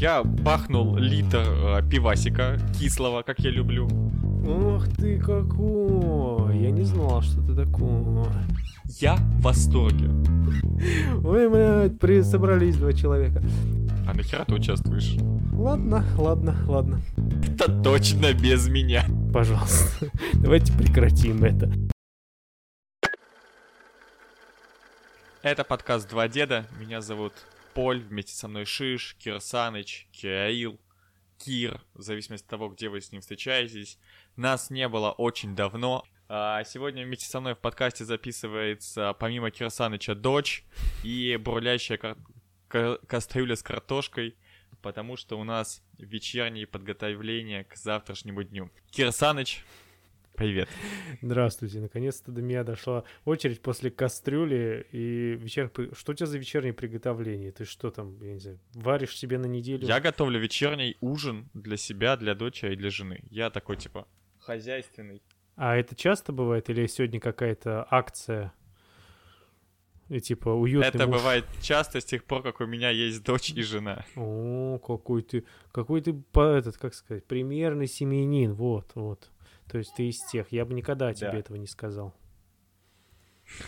Я бахнул литр э, пивасика кислого, как я люблю. Ох ты какой! Я не знал, что ты такой. Я в восторге. Ой, блядь, при... собрались два человека. А нахера ты участвуешь? Ладно, ладно, ладно. Это точно без меня. Пожалуйста, давайте прекратим это. Это подкаст «Два деда». Меня зовут Поль, вместе со мной Шиш, Кирсаныч, Кираил, Кир, в зависимости от того, где вы с ним встречаетесь. Нас не было очень давно. А сегодня вместе со мной в подкасте записывается, помимо Кирсаныча, дочь и бурлящая кар- ка- кастрюля с картошкой, потому что у нас вечерние подготовления к завтрашнему дню. Кирсаныч, привет. Здравствуйте, наконец-то до меня дошла очередь после кастрюли и вечер... Что у тебя за вечернее приготовление? Ты что там, я не знаю, варишь себе на неделю? Я готовлю вечерний ужин для себя, для дочери и для жены. Я такой, типа, хозяйственный. А это часто бывает или сегодня какая-то акция? И типа уютный Это муж? бывает часто с тех пор, как у меня есть дочь и жена. О, какой ты, какой ты, этот, как сказать, примерный семьянин, вот, вот. То есть ты из тех, я бы никогда тебе Да. этого не сказал.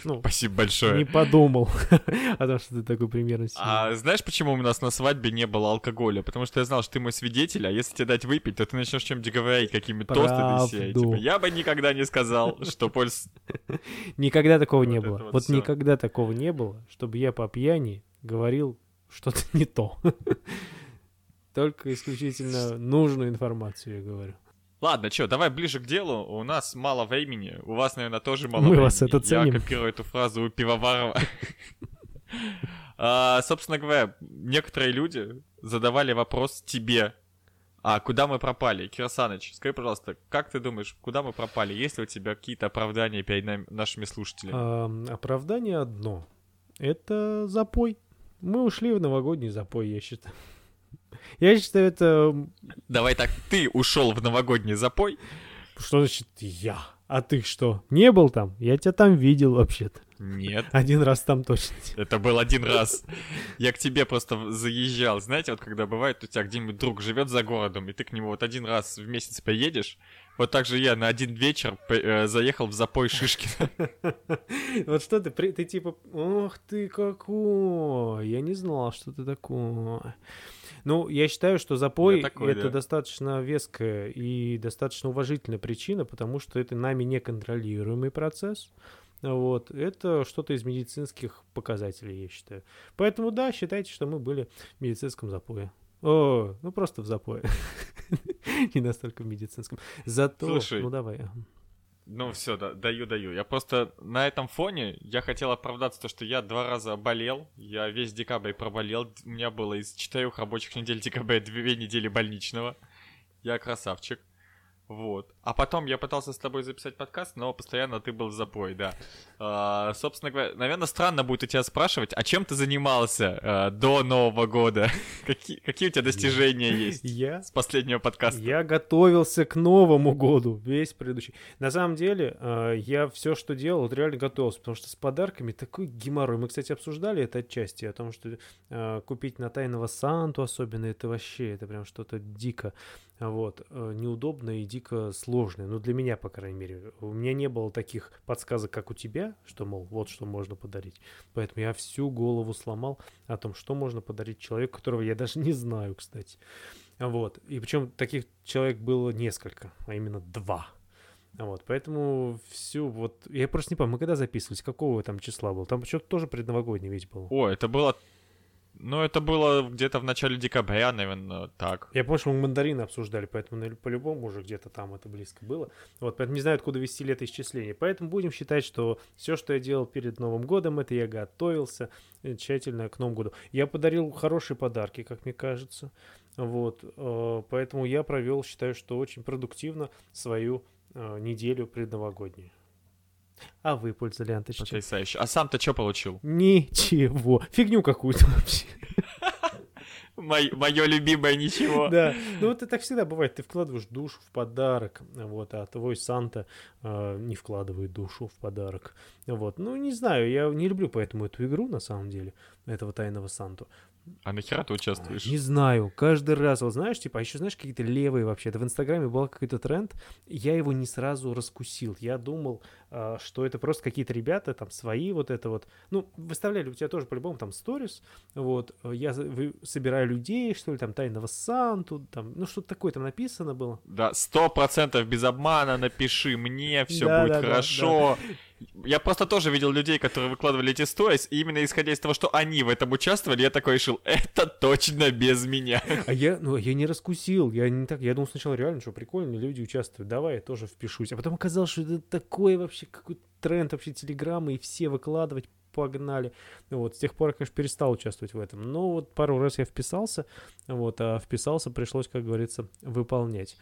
Ну, Спасибо не большое. подумал о том, что ты такой примерный семьянин. А знаешь, почему у нас на свадьбе не было алкоголя? Потому что я знал, что ты мой свидетель, а если тебе дать выпить, то ты начнешь чем-нибудь говорить, какими тостами себе. Правду. Типа, я бы никогда не сказал, что польс... Никогда такого не было. вот никогда такого не было, чтобы я по пьяни говорил что-то не то. Только исключительно нужную информацию я говорю. Ладно, чё, давай ближе к делу. У нас мало времени. У вас, наверное, тоже мало Мы времени. вас это ценим. Я копирую эту фразу у Пивоварова. А, Собственно говоря, некоторые люди задавали вопрос тебе. А куда мы пропали? Кирсаныч, скажи, пожалуйста, как ты думаешь, куда мы пропали? Есть ли у тебя какие-то оправдания перед нами- нашими слушателями? Оправдание одно. Это запой. Мы ушли в новогодний запой, я считаю. Я считаю, это... Давай так, ты ушел в новогодний запой. Что значит я? А ты что, не был там? Я тебя там видел вообще-то. Нет. Один раз там точно. Это был один раз. Я к тебе просто заезжал. Знаете, вот когда бывает, у тебя где-нибудь друг живет за городом, и ты к нему вот один раз в месяц поедешь. Вот так же я на один вечер э, заехал в запой Шишкина. Вот что ты, ты типа, ох ты какой, я не знал, что ты такой. Ну, я считаю, что запой это да. достаточно веская и достаточно уважительная причина, потому что это нами неконтролируемый процесс. Вот, это что-то из медицинских показателей, я считаю. Поэтому да, считайте, что мы были в медицинском запое. О, ну просто в запое. Не настолько в медицинском. Зато, Слушай, ну давай. Ну все, да, даю, даю. Я просто на этом фоне я хотел оправдаться, то, что я два раза болел. Я весь декабрь проболел. У меня было из четырех рабочих недель декабря две недели больничного. Я красавчик. Вот. А потом я пытался с тобой записать подкаст, но постоянно ты был в запой, да. А, собственно говоря, наверное, странно будет у тебя спрашивать, а чем ты занимался а, до Нового года? какие, какие у тебя достижения есть Я с последнего подкаста? Я готовился к Новому году, весь предыдущий. На самом деле, э, я все, что делал, реально готовился, потому что с подарками такой геморрой. Мы, кстати, обсуждали это отчасти, о том, что э, купить на тайного Санту особенно, это вообще, это прям что-то дико, вот, э, неудобно и дико сложное. Ну, для меня, по крайней мере. У меня не было таких подсказок, как у тебя, что, мол, вот что можно подарить. Поэтому я всю голову сломал о том, что можно подарить человеку, которого я даже не знаю, кстати. Вот. И причем таких человек было несколько, а именно два. Вот, поэтому всю вот... Я просто не помню, мы когда записывались, какого там числа был? Там что-то тоже предновогодний ведь был. О, это было... Ну, это было где-то в начале декабря, наверное, так. Я помню, что мы мандарины обсуждали, поэтому по-любому уже где-то там это близко было. Вот, поэтому не знаю, откуда вести летоисчисление. Поэтому будем считать, что все, что я делал перед Новым годом, это я готовился э, тщательно к Новому году. Я подарил хорошие подарки, как мне кажется. Вот, э, поэтому я провел, считаю, что очень продуктивно свою э, неделю предновогоднюю. А вы, польза ленточки? Потрясающе. А сам-то что получил? Ничего. Фигню какую-то вообще. Мое любимое ничего. Да, ну вот это так всегда бывает. Ты вкладываешь душу в подарок, вот, а твой Санта э, не вкладывает душу в подарок. Вот, ну не знаю, я не люблю поэтому эту игру на самом деле, этого тайного Санту. А нахера ты участвуешь? Не знаю, каждый раз, вот знаешь, типа, а еще знаешь, какие-то левые вообще. Это в Инстаграме был какой-то тренд, я его не сразу раскусил. Я думал, а, что это просто какие-то ребята, там, свои вот это вот. Ну, выставляли у тебя тоже по-любому там сторис, вот. Я собираю людей, что ли, там, тайного Санту, там, ну, что-то такое там написано было. Да, сто процентов без обмана напиши мне, все Да, будет да, да, хорошо. Я просто тоже видел людей, которые выкладывали эти сторис, и именно исходя из того, что они в этом участвовали, я такой решил, это точно без меня. А я, ну, я не раскусил, я не так, я думал сначала реально, что прикольно, люди участвуют, давай я тоже впишусь. А потом оказалось, что это такой вообще какой-то тренд вообще телеграммы, и все выкладывать погнали. Вот, с тех пор я, конечно, перестал участвовать в этом. Но вот пару раз я вписался, вот, а вписался пришлось, как говорится, выполнять.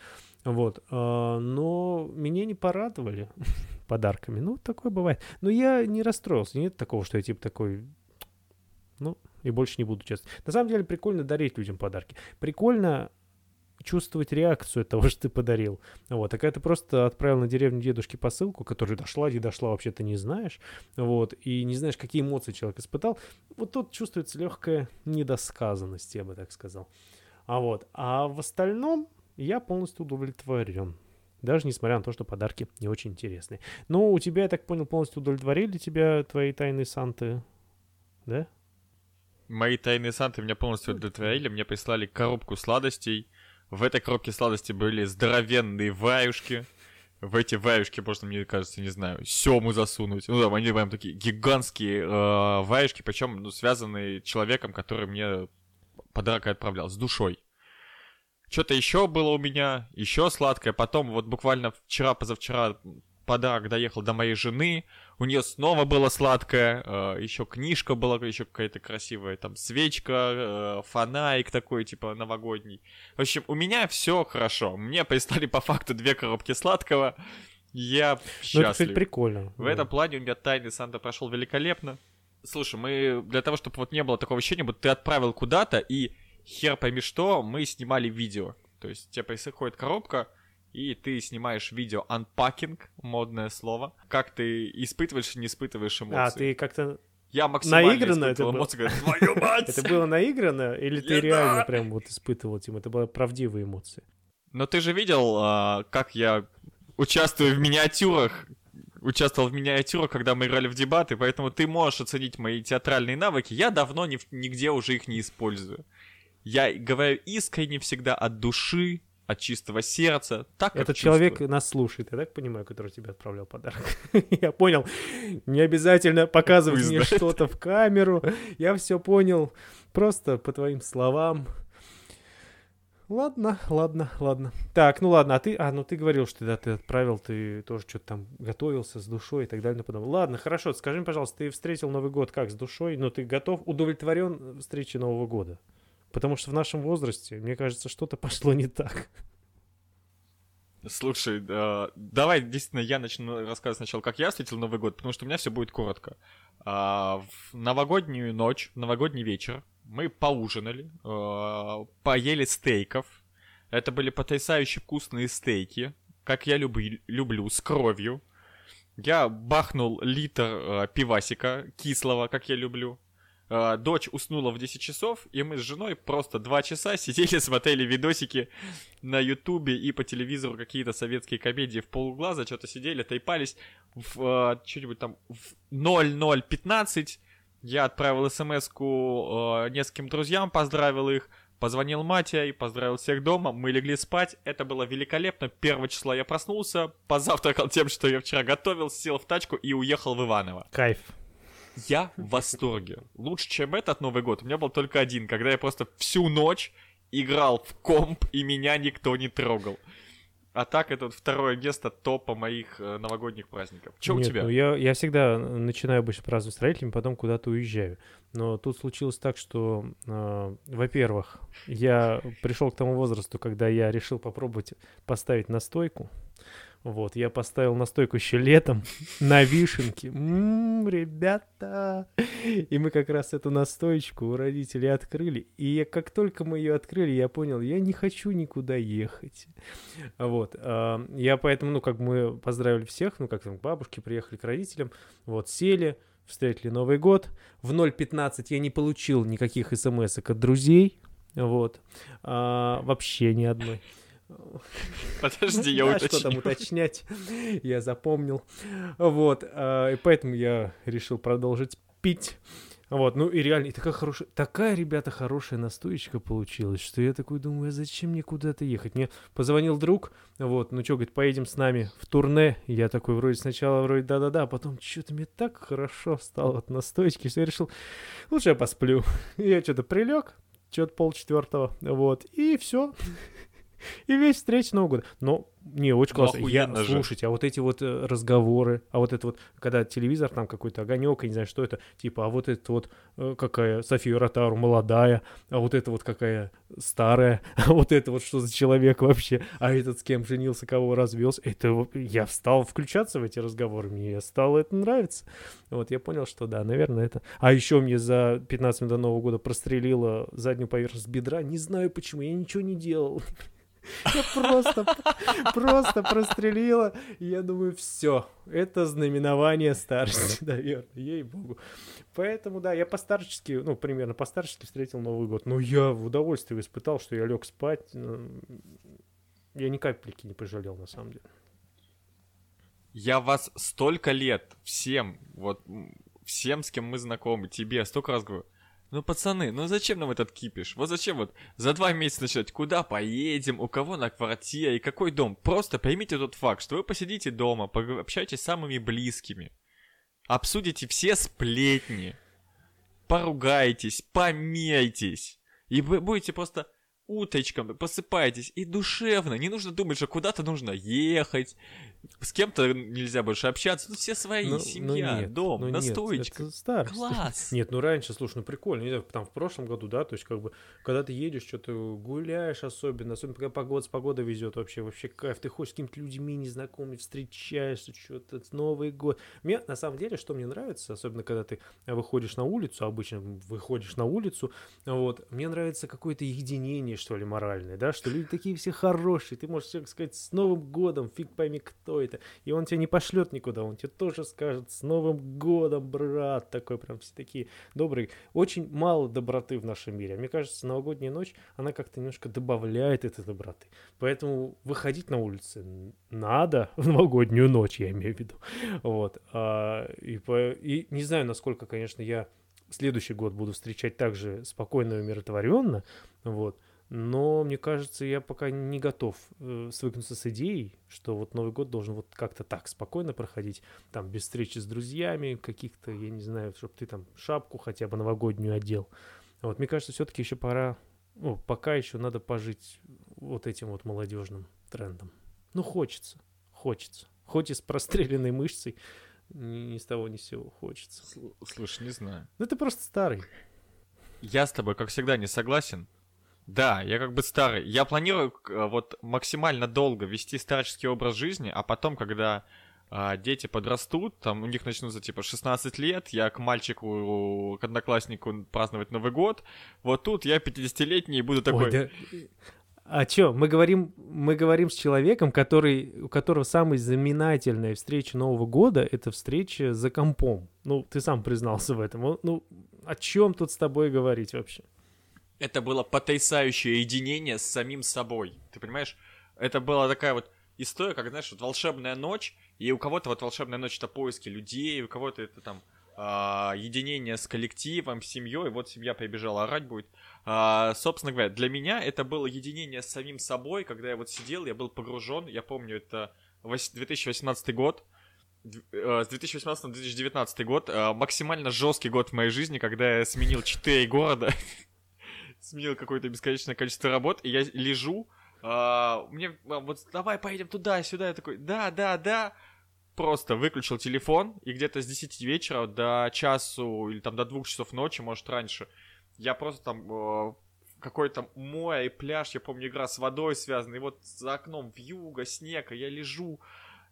Вот, а, но меня не порадовали подарками. Ну, такое бывает. Но я не расстроился. Нет такого, что я типа такой, ну, и больше не буду участвовать. На самом деле прикольно дарить людям подарки. Прикольно чувствовать реакцию того, что ты подарил. Вот. А когда ты просто отправил на деревню дедушке посылку, которая дошла, не дошла, вообще ты не знаешь, вот, и не знаешь, какие эмоции человек испытал, вот тут чувствуется легкая недосказанность, я бы так сказал. А вот. А в остальном я полностью удовлетворен. Даже несмотря на то, что подарки не очень интересные. Но у тебя, я так понял, полностью удовлетворили тебя твои тайные санты, да? Мои тайные санты меня полностью удовлетворили, мне прислали коробку сладостей. В этой коробке сладостей были здоровенные ваюшки. В эти ваюшки можно, мне кажется, не знаю, сему засунуть. Ну да, они прям такие гигантские э, ваюшки, причем ну, связанные человеком, который мне подарок отправлял, с душой. Что-то еще было у меня, еще сладкое. Потом вот буквально вчера-позавчера подарок доехал до моей жены. У нее снова было сладкое. Э, еще книжка была, еще какая-то красивая. Там свечка, э, фонарик такой, типа новогодний. В общем, у меня все хорошо. Мне прислали по факту две коробки сладкого. Я Ну, это, кстати, счастлив. прикольно. В этом плане у меня тайный Санта прошел великолепно. Слушай, мы для того, чтобы вот не было такого ощущения, будто ты отправил куда-то, и хер пойми что, мы снимали видео. То есть тебе приходит коробка, и ты снимаешь видео unpacking, модное слово. Как ты испытываешь и не испытываешь эмоции. А, ты как-то... Я максимально наигранно это было? эмоции, говорю, твою мать! Это было наиграно, или ты реально прям вот испытывал, Тим? Это были правдивые эмоции. Но ты же видел, а, как я участвую в миниатюрах, участвовал в миниатюрах, когда мы играли в дебаты, поэтому ты можешь оценить мои театральные навыки. Я давно нигде уже их не использую. Я говорю искренне всегда от души, от чистого сердца. Так, Этот человек нас слушает, я так понимаю, который тебе отправлял подарок. Я понял. Не обязательно показывать мне что-то в камеру. Я все понял. Просто по твоим словам. Ладно, ладно, ладно. Так, ну ладно, а ты, а, ну ты говорил, что да, ты отправил, ты тоже что-то там готовился с душой и так далее. Потом. Ладно, хорошо, скажи, мне, пожалуйста, ты встретил Новый год как, с душой? Но ты готов, удовлетворен встрече Нового года? Потому что в нашем возрасте, мне кажется, что-то пошло не так. Слушай, да, давай действительно я начну рассказывать сначала, как я встретил Новый год, потому что у меня все будет коротко. А, в новогоднюю ночь, в новогодний вечер мы поужинали, а, поели стейков. Это были потрясающе вкусные стейки, как я люблю, люблю с кровью. Я бахнул литр а, пивасика кислого, как я люблю. А, дочь уснула в 10 часов, и мы с женой просто 2 часа сидели, смотрели видосики на Ютубе и по телевизору какие-то советские комедии в полуглаза, что-то сидели, тайпались в э, что-нибудь там в 0015. Я отправил смс-ку э, нескольким друзьям, поздравил их, позвонил Матя и поздравил всех дома. Мы легли спать, это было великолепно. 1 числа я проснулся, позавтракал тем, что я вчера готовил, сел в тачку и уехал в Иваново. Кайф. Я в восторге. Лучше, чем этот Новый год, у меня был только один, когда я просто всю ночь играл в комп, и меня никто не трогал. А так, это вот второе место топа моих э, новогодних праздников. Че у Нет, тебя? ну я, я всегда начинаю обычно праздновать с родителями, потом куда-то уезжаю. Но тут случилось так, что, э, во-первых, я пришел к тому возрасту, когда я решил попробовать поставить настойку. Вот, я поставил настойку еще летом на вишенке. М, ребята! И мы как раз эту настоечку у родителей открыли. И я, как только мы ее открыли, я понял, я не хочу никуда ехать. Вот. а, Я поэтому, ну, как мы поздравили всех, ну, как там, к бабушке приехали, к родителям, вот, сели, встретили Новый год. В 0.15 я не получил никаких смс от друзей. Вот. А, вообще ни одной. Подожди, я уточню. Что там уточнять, я запомнил. Вот, а, и поэтому я решил продолжить пить. Вот, ну и реально, и такая хорошая, такая, ребята, хорошая настоечка получилась, что я такой думаю, а зачем мне куда-то ехать? Мне позвонил друг, вот, ну что, говорит, поедем с нами в турне. Я такой вроде сначала вроде да-да-да, а потом что-то мне так хорошо стало от настоечки, что я решил, лучше я посплю. Я что-то прилег, что-то полчетвертого, вот, и все. И весь встреч Нового года. Но не, очень Ну, классно. Я, охуенно же. слушайте, а вот эти вот э, разговоры, а вот это вот, когда телевизор, там какой-то огонек, я не знаю, что это, типа, а вот это вот э, какая София Ротару молодая, а вот это вот какая старая, а вот это вот что за человек вообще, а этот с кем женился, кого развелся. Это я стал включаться в эти разговоры, мне стало это нравиться. Вот я понял, что да, наверное, это... А еще мне за 15 минут до Нового года прострелило заднюю поверхность бедра, не знаю почему, я ничего не делал. Я просто, просто прострелила. И я думаю, все, это знаменование старости, наверное, ей-богу. Поэтому, да, я постарчески, ну, примерно постарчески встретил Новый год. Но я в удовольствие испытал, что я лег спать. Я ни капельки не пожалел, на самом деле. Я вас столько лет всем, вот всем, с кем мы знакомы, тебе столько раз говорю, ну, пацаны, ну зачем нам этот кипиш? Вот зачем вот за два месяца начать, куда поедем, у кого на квартире и какой дом? Просто поймите тот факт, что вы посидите дома, пообщайтесь с самыми близкими, обсудите все сплетни, поругайтесь, помейтесь, и вы будете просто утречком посыпаетесь и душевно. Не нужно думать, что куда-то нужно ехать, с кем-то нельзя больше общаться. Тут все свои, Ну, ну семья, нет, дом, ну нет, настоечка. это старость. Класс! Нет, ну раньше, слушай, ну прикольно, не знаю, там в прошлом году, да, то есть как бы, когда ты едешь, что-то гуляешь особенно, особенно когда погода с погодой везет вообще, вообще кайф, ты хочешь с какими-то людьми незнакомыми встречаешься, что-то, Новый год. Мне, на самом деле, что мне нравится, особенно когда ты выходишь на улицу, обычно выходишь на улицу, вот, мне нравится какое-то единение, что ли, моральное, да, что люди такие все хорошие, ты можешь человеку сказать с Новым годом, фиг пойми, кто это, и он тебя не пошлет никуда, он тебе тоже скажет с Новым годом, брат, такой прям все такие добрые. Очень мало доброты в нашем мире. Мне кажется, новогодняя ночь, она как-то немножко добавляет этой доброты. Поэтому выходить на улицы надо в новогоднюю ночь, я имею в виду. Вот. А, и, по- и не знаю, насколько, конечно, я следующий год буду встречать также спокойно и умиротворенно, вот. Но мне кажется, я пока не готов э, свыкнуться с идеей, что вот Новый год должен вот как-то так спокойно проходить, там без встречи с друзьями, каких-то, я не знаю, чтобы ты там шапку хотя бы новогоднюю одел. Вот мне кажется, все-таки еще пора, ну, пока еще надо пожить вот этим вот молодежным трендом. Ну, хочется, хочется. Хоть и с простреленной мышцей, ни, ни с того ни с сего хочется. Сл- Слушай, не знаю. Ну, ты просто старый. Я с тобой, как всегда, не согласен. Да, я как бы старый. Я планирую э, вот максимально долго вести старческий образ жизни, а потом, когда а, дети подрастут, там у них начнутся типа 16 лет, я к мальчику, к однокласснику праздновать Новый год, вот тут я 50-летний и буду такой... Ой, да- А чё, мы говорим, мы говорим с человеком, который, у которого самая знаменательная встреча Нового года — это встреча за компом. Ну, ты сам признался в этом. Ну, о чем тут с тобой говорить вообще? Это было потрясающее единение с самим собой. Ты понимаешь? Это была такая вот история, как, знаешь, вот волшебная ночь, и у кого-то вот волшебная ночь это поиски людей, у кого-то это там а, единение с коллективом, с семьей, вот семья прибежала орать будет. А, собственно говоря, для меня это было единение с самим собой, когда я вот сидел, я был погружен, я помню, это вось- 2018 год, э, с 2018 на 2019 год, э, максимально жесткий год в моей жизни, когда я сменил 4 города, сменил какое-то бесконечное количество работ, и я лежу, а, мне а, вот давай поедем туда, сюда, я такой, да, да, да, просто выключил телефон, и где-то с 10 вечера до часу или там до двух часов ночи, может раньше, я просто там э, какой-то море и пляж, я помню, игра с водой связана, и вот за окном вьюга, снег, и я лежу,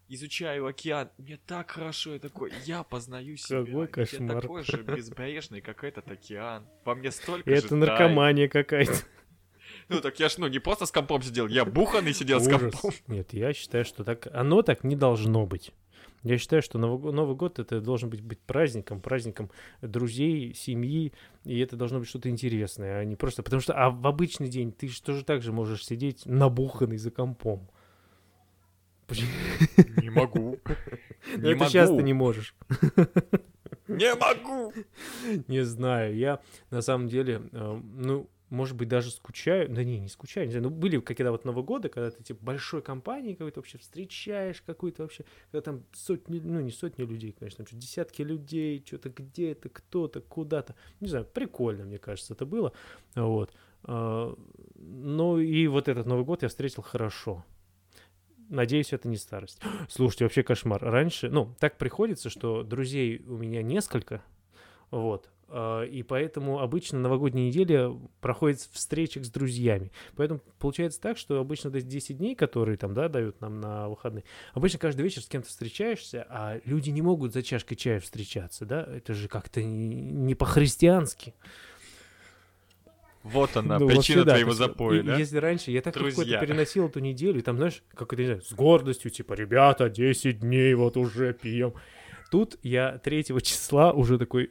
изучаю океан, мне так хорошо, я такой, я познаю себя, Какой я кошмар. такой же безбрежный, как этот океан, во мне столько же это тайн. наркомания какая-то. Ну так я ж, ну, не просто с компом сидел, я буханный сидел с Ужас. компом. Нет, я считаю, что так оно так не должно быть. Я считаю, что Новый, Новый год это должен быть, быть праздником, праздником друзей, семьи, и это должно быть что-то интересное, а не просто... Потому что а в обычный день ты же тоже так же можешь сидеть набуханный за компом. Не могу. Не это сейчас ты не можешь. Не могу! Не знаю, я на самом деле, э, ну, может быть, даже скучаю. Да не, не скучаю, не знаю. Ну, были какие-то вот Новые годы, когда ты, типа, большой компании какой-то вообще встречаешь какую-то вообще, когда там сотни, ну, не сотни людей, конечно, там десятки людей, что-то где-то, кто-то, куда-то. Не знаю, прикольно, мне кажется, это было. Вот. А, ну, и вот этот Новый год я встретил хорошо. Надеюсь, это не старость. Слушайте, вообще кошмар. Раньше, ну, так приходится, что друзей у меня несколько, вот, а, и поэтому обычно новогодняя неделя проходит в с друзьями. Поэтому получается так, что обычно до 10 дней, которые там, да, дают нам на выходные, обычно каждый вечер с кем-то встречаешься, а люди не могут за чашкой чая встречаться, да, это же как-то не по-христиански. Вот она, ну, причина вот твоего запоя, да? Если раньше я так легко это переносил эту неделю, и там, знаешь, как это, не знаю, с гордостью, типа, ребята, 10 дней вот уже пьем. Тут я 3 числа уже такой,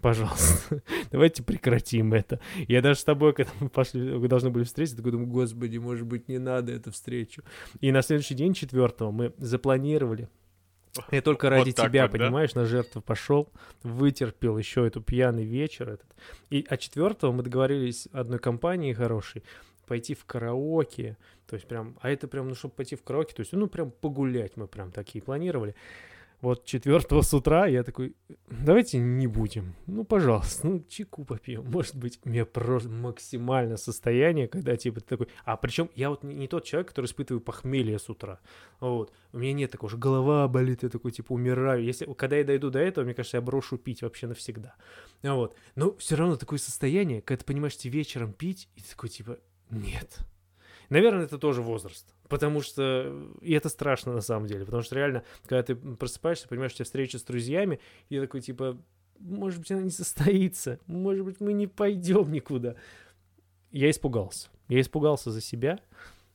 пожалуйста, давайте прекратим это. Я даже с тобой, когда мы пошли, вы должны были встретиться, такой думаю, господи, может быть, не надо эту встречу. И на следующий день, 4 мы запланировали я только ради вот тебя, вот, понимаешь, да? на жертву пошел, вытерпел еще эту пьяный вечер этот. И, а четвертого мы договорились одной компании хорошей пойти в караоке, то есть прям, а это прям, ну, чтобы пойти в караоке, то есть, ну, прям погулять мы прям такие планировали вот четвертого с утра я такой, давайте не будем. Ну, пожалуйста, ну, чайку попьем. Может быть, у меня просто максимально состояние, когда типа ты такой... А причем я вот не, тот человек, который испытывает похмелье с утра. Вот. У меня нет такого, что голова болит, я такой, типа, умираю. Если, когда я дойду до этого, мне кажется, я брошу пить вообще навсегда. Вот. Но все равно такое состояние, когда ты понимаешь, тебе вечером пить, и ты такой, типа, нет. Наверное, это тоже возраст. Потому что... И это страшно на самом деле. Потому что реально, когда ты просыпаешься, понимаешь, у тебя встреча с друзьями, и такой, типа, может быть, она не состоится. Может быть, мы не пойдем никуда. Я испугался. Я испугался за себя.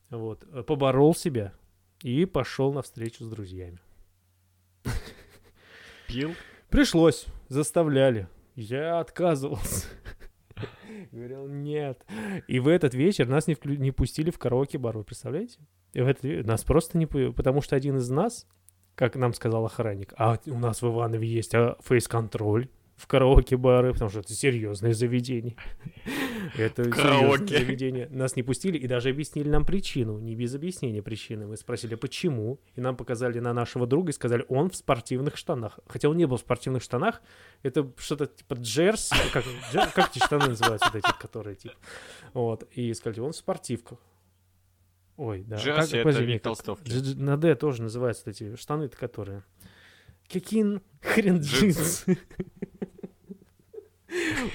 Вот. Поборол себя. И пошел на встречу с друзьями. Пил? Пришлось. Заставляли. Я отказывался. Говорил, нет. И в этот вечер нас не, вклю... не пустили в караоке-бар, вы представляете? И в этот... Нас просто не... Потому что один из нас, как нам сказал охранник, а у нас в Иванове есть а, фейс-контроль в караоке-бары, потому что это серьезное заведение. Это серьезное заведение. Нас не пустили и даже объяснили нам причину, не без объяснения причины. Мы спросили, почему, и нам показали на нашего друга и сказали, он в спортивных штанах. Хотя он не был в спортивных штанах, это что-то типа джерс, как, как эти штаны называются, вот эти, которые типа. Вот, и сказали, он в спортивках. Ой, да. Джерси как, это не толстовки. На Д тоже называются эти штаны-то, которые... Какие хрен джинсы?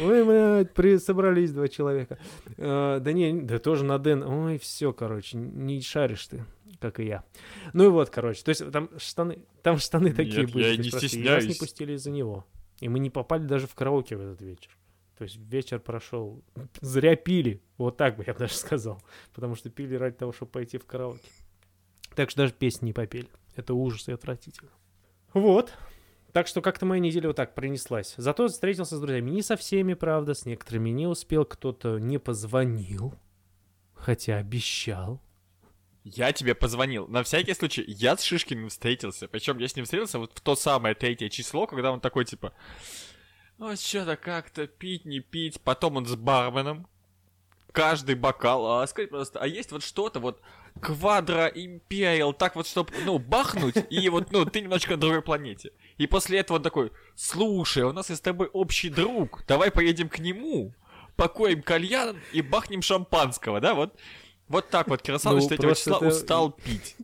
Ой, блядь, при... собрались два человека. А, да не, да тоже на Дэн. Ой, все, короче, не шаришь ты, как и я. Ну и вот, короче, то есть там штаны, там штаны такие Нет, были. я не стесняюсь. И нас не пустили из-за него. И мы не попали даже в караоке в этот вечер. То есть вечер прошел. Зря пили. Вот так бы я даже сказал. Потому что пили ради того, чтобы пойти в караоке. Так что даже песни не попели. Это ужас и отвратительно. Вот. Так что как-то моя неделя вот так пронеслась. Зато встретился с друзьями. Не со всеми, правда, с некоторыми не успел. Кто-то не позвонил, хотя обещал. Я тебе позвонил. На всякий случай, я с Шишкиным встретился. Причем я с ним встретился вот в то самое третье число, когда он такой, типа, ну, что-то как-то пить, не пить. Потом он с барменом. Каждый бокал. А скажи, просто, а есть вот что-то вот квадро империал, так вот, чтобы, ну, бахнуть, и вот, ну, ты немножечко на другой планете. И после этого он такой, слушай, у нас есть с тобой общий друг, давай поедем к нему, покоим кальян и бахнем шампанского, да, вот. Вот так вот Кирсанович ну, 3 числа это... устал пить.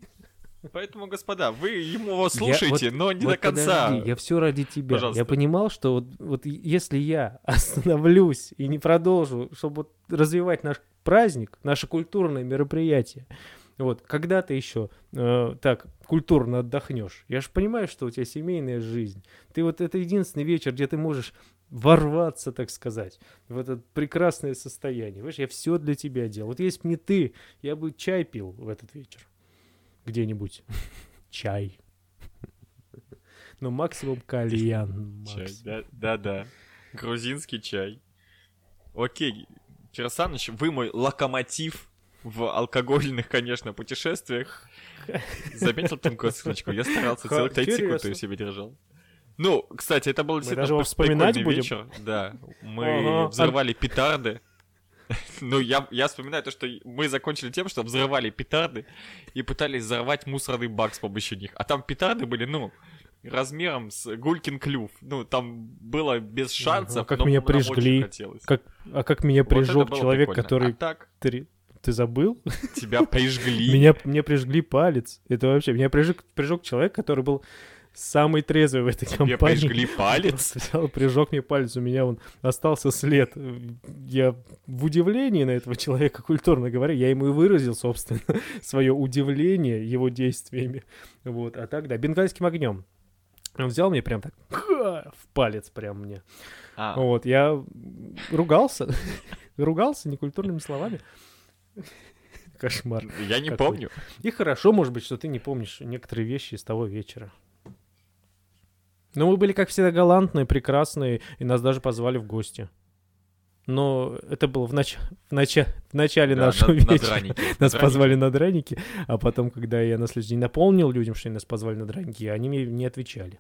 Поэтому, господа, вы ему слушаете, я, вот, но не вот до конца. Подожди, я все ради тебя. Пожалуйста. Я понимал, что вот, вот если я остановлюсь и не продолжу, чтобы вот развивать наш праздник, наше культурное мероприятие, вот, когда ты еще э, так культурно отдохнешь? Я же понимаю, что у тебя семейная жизнь. Ты вот это единственный вечер, где ты можешь ворваться, так сказать, в это прекрасное состояние. Видишь, я все для тебя делал. Вот если бы не ты, я бы чай пил в этот вечер. Где-нибудь. Чай. Ну, максимум кальян. Да-да. Грузинский чай. Окей, Кирсаныч, вы мой локомотив в алкогольных, конечно, путешествиях. Заметил тонкую ссылочку? Я старался целых 3 секунды интересно. я себе держал. Ну, кстати, это был действительно даже вспоминать будем? вечер. Да, мы Ага. взрывали петарды. Ну, я, я вспоминаю то, что мы закончили тем, что взрывали петарды и пытались взорвать мусорный бак с помощью них. А там петарды были, ну, размером с гулькин клюв. Ну, там было без шансов, а как но меня прижгли? Как, а как меня Вот прижег было человек, прикольно. который... А так, Ты, ты забыл? тебя прижгли. Меня, мне прижгли палец. Это вообще... Меня прижег, прижег человек, который был самый трезвый в этой Тебе компании. прижгли палец. Взял, прижег мне палец, у меня он остался след. Я в удивлении на этого человека, культурно говоря, я ему и выразил, собственно, свое удивление его действиями. Вот, а так, да, бенгальским огнем. Он взял мне прям так в палец прям мне. А, Вот, я ругался, ругался некультурными словами. Кошмар. я не какой. помню. И хорошо, может быть, что ты не помнишь некоторые вещи из того вечера. Но мы были, как всегда, галантные, прекрасные, и нас даже позвали в гости. Но это было в, нач... в, нач... в начале Да, нашего на- на вечера. драники. Нас На позвали на драники, а потом, когда я на следующий день напомнил людям, что они нас позвали на драники, они мне не отвечали.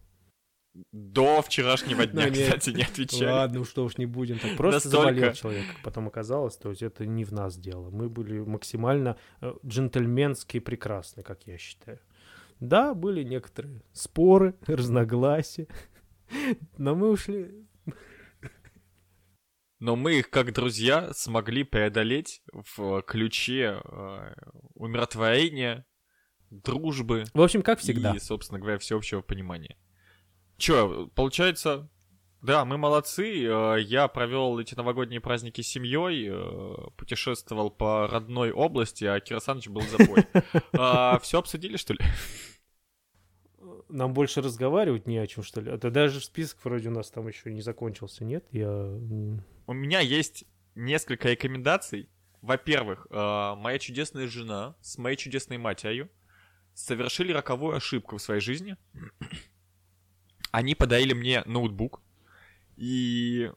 До вчерашнего дня, Ну, кстати, не отвечали. Ладно, ну что уж не будем. Так просто заболел человек. Потом оказалось, то есть это не в нас дело. Мы были максимально э, джентльменски прекрасны, как я считаю. Да, были некоторые споры, разногласия, но мы ушли. Но мы их, как друзья, смогли преодолеть в ключе э, умиротворения, дружбы В общем, как всегда. и, собственно говоря, всеобщего понимания. Чё, получается, да, мы молодцы. э, Я провел эти новогодние праздники с семьей, э, путешествовал по родной области, а Кирсаныч был в запой. Все обсудили, что ли? Нам больше разговаривать не о чем, что ли. Это даже список вроде у нас там еще не закончился, нет? Я... У меня есть несколько рекомендаций. Во-первых, э, моя чудесная жена с моей чудесной матерью совершили роковую ошибку в своей жизни. Они подарили мне ноутбук. И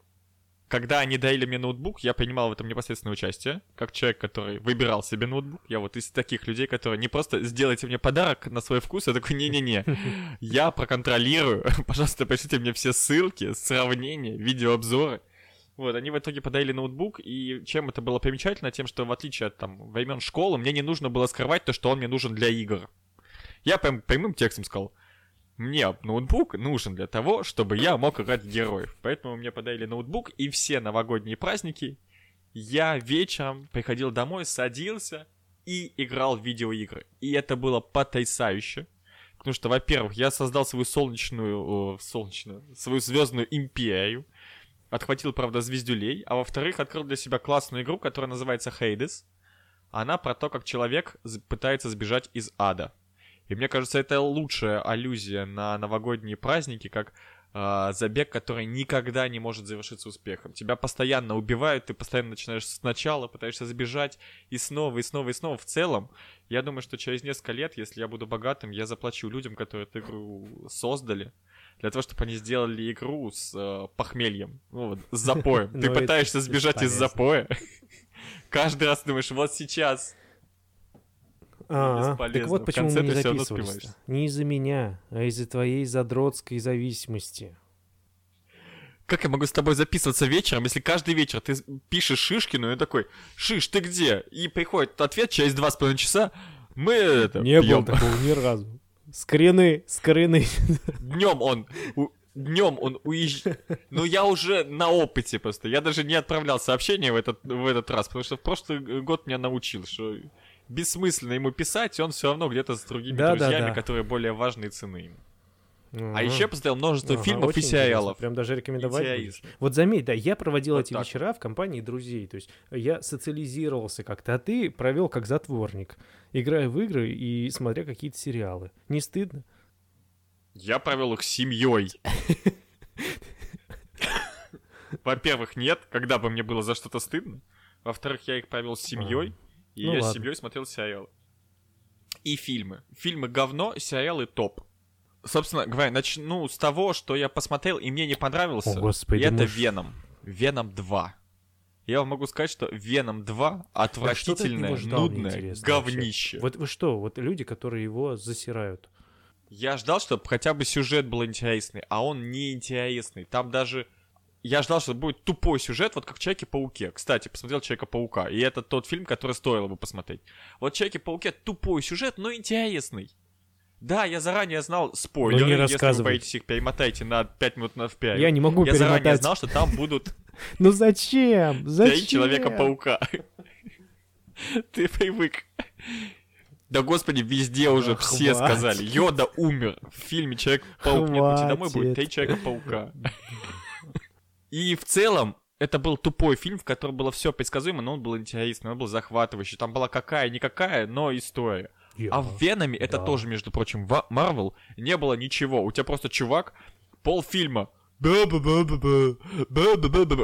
когда они дарили мне ноутбук, я принимал в этом непосредственное участие, как человек, который выбирал себе ноутбук. Я вот из таких людей, которые не просто сделайте мне подарок на свой вкус, я такой, не-не-не, я проконтролирую, пожалуйста, пришлите мне все ссылки, сравнения, видеообзоры. Вот, они в итоге подарили ноутбук, и чем это было примечательно? Тем, что в отличие от там времен школы, мне не нужно было скрывать то, что он мне нужен для игр. Я прям прямым текстом сказал, мне ноутбук нужен для того, чтобы я мог играть в героев. Поэтому мне подарили ноутбук, и все новогодние праздники я вечером приходил домой, садился и играл в видеоигры. И это было потрясающе. Потому что, во-первых, я создал свою солнечную, солнечную, свою звездную империю. Отхватил, правда, звездюлей. А во-вторых, открыл для себя классную игру, которая называется Hades. Она про то, как человек пытается сбежать из ада. И мне кажется, это лучшая аллюзия на новогодние праздники, как а, забег, который никогда не может завершиться успехом. Тебя постоянно убивают, ты постоянно начинаешь сначала, пытаешься сбежать, и снова, и снова, и снова. В целом, я думаю, что через несколько лет, если я буду богатым, я заплачу людям, которые эту игру создали, для того, чтобы они сделали игру с э, похмельем, ну, вот, с запоем. Ты Ну, пытаешься сбежать из запоя, каждый раз думаешь, вот сейчас. А, так вот почему мы не записывались. Не из-за меня, а из-за твоей задротской зависимости. Как я могу с тобой записываться вечером, если каждый вечер ты пишешь Шишкину и такой, Шиш, ты где? И приходит ответ через два с половиной часа, мы это, Не пьём». было такого ни разу. Скрины, скрины. Днем он, днем он уезжает. Ну я уже на опыте просто. Я даже не отправлял сообщение в этот, в этот раз, потому что в прошлый год меня научил, что бессмысленно ему писать, и он все равно где-то с другими Да, да, друзьями, да. которые более важные цены ему. А Ага. еще посмотрел множество Ага, фильмов и очень сериалов. Прям даже рекомендовать. Вот заметь, да, я проводил Вот эти так вечера в компании друзей. То есть я социализировался как-то, а ты провел как затворник, играя в игры и смотря какие-то сериалы. Не стыдно? Я провел их с семьей. Во-первых, нет, когда бы мне было за что-то стыдно. Во-вторых, я их провел с семьей, и Ну я с ладно. семьей смотрел сериалы. И фильмы. Фильмы говно, сериалы топ. собственно говоря, начну с того, что я посмотрел и мне не понравился. О, господи, и это можешь- Веном. Веном 2. Я вам могу сказать, что Веном 2 отвратительное, него ждал, нудное вообще? говнище. Вот вы что, вот люди, которые его засирают. Я ждал, чтобы хотя бы сюжет был интересный, а он не интересный. Там даже... Я ждал, что будет тупой сюжет, вот как в Человеке-пауке. Кстати, посмотрел Человека-паука, и это тот фильм, который стоило бы посмотреть. Вот Человеке-пауке тупой сюжет, но интересный. Да, я заранее знал спойлеры, Ну, не если вы боитесь их, перемотайте на 5 минут на вперед. Я не могу Я заранее перемотать. знал, что там будут Ну зачем? Зачем? Человека-паука. Ты привык. Да господи, везде уже Да все хватит. сказали. Йода умер. В фильме Человек-паук нет пути домой будет три Хватит. Человека-паука. И в целом, это был тупой фильм, в котором было все предсказуемо, но он был интересный, он был захватывающий. Там была какая-никакая, но история. Я- А в Веноме, это Да. тоже, между прочим, в Марвел, не было ничего. У тебя просто чувак полфильма.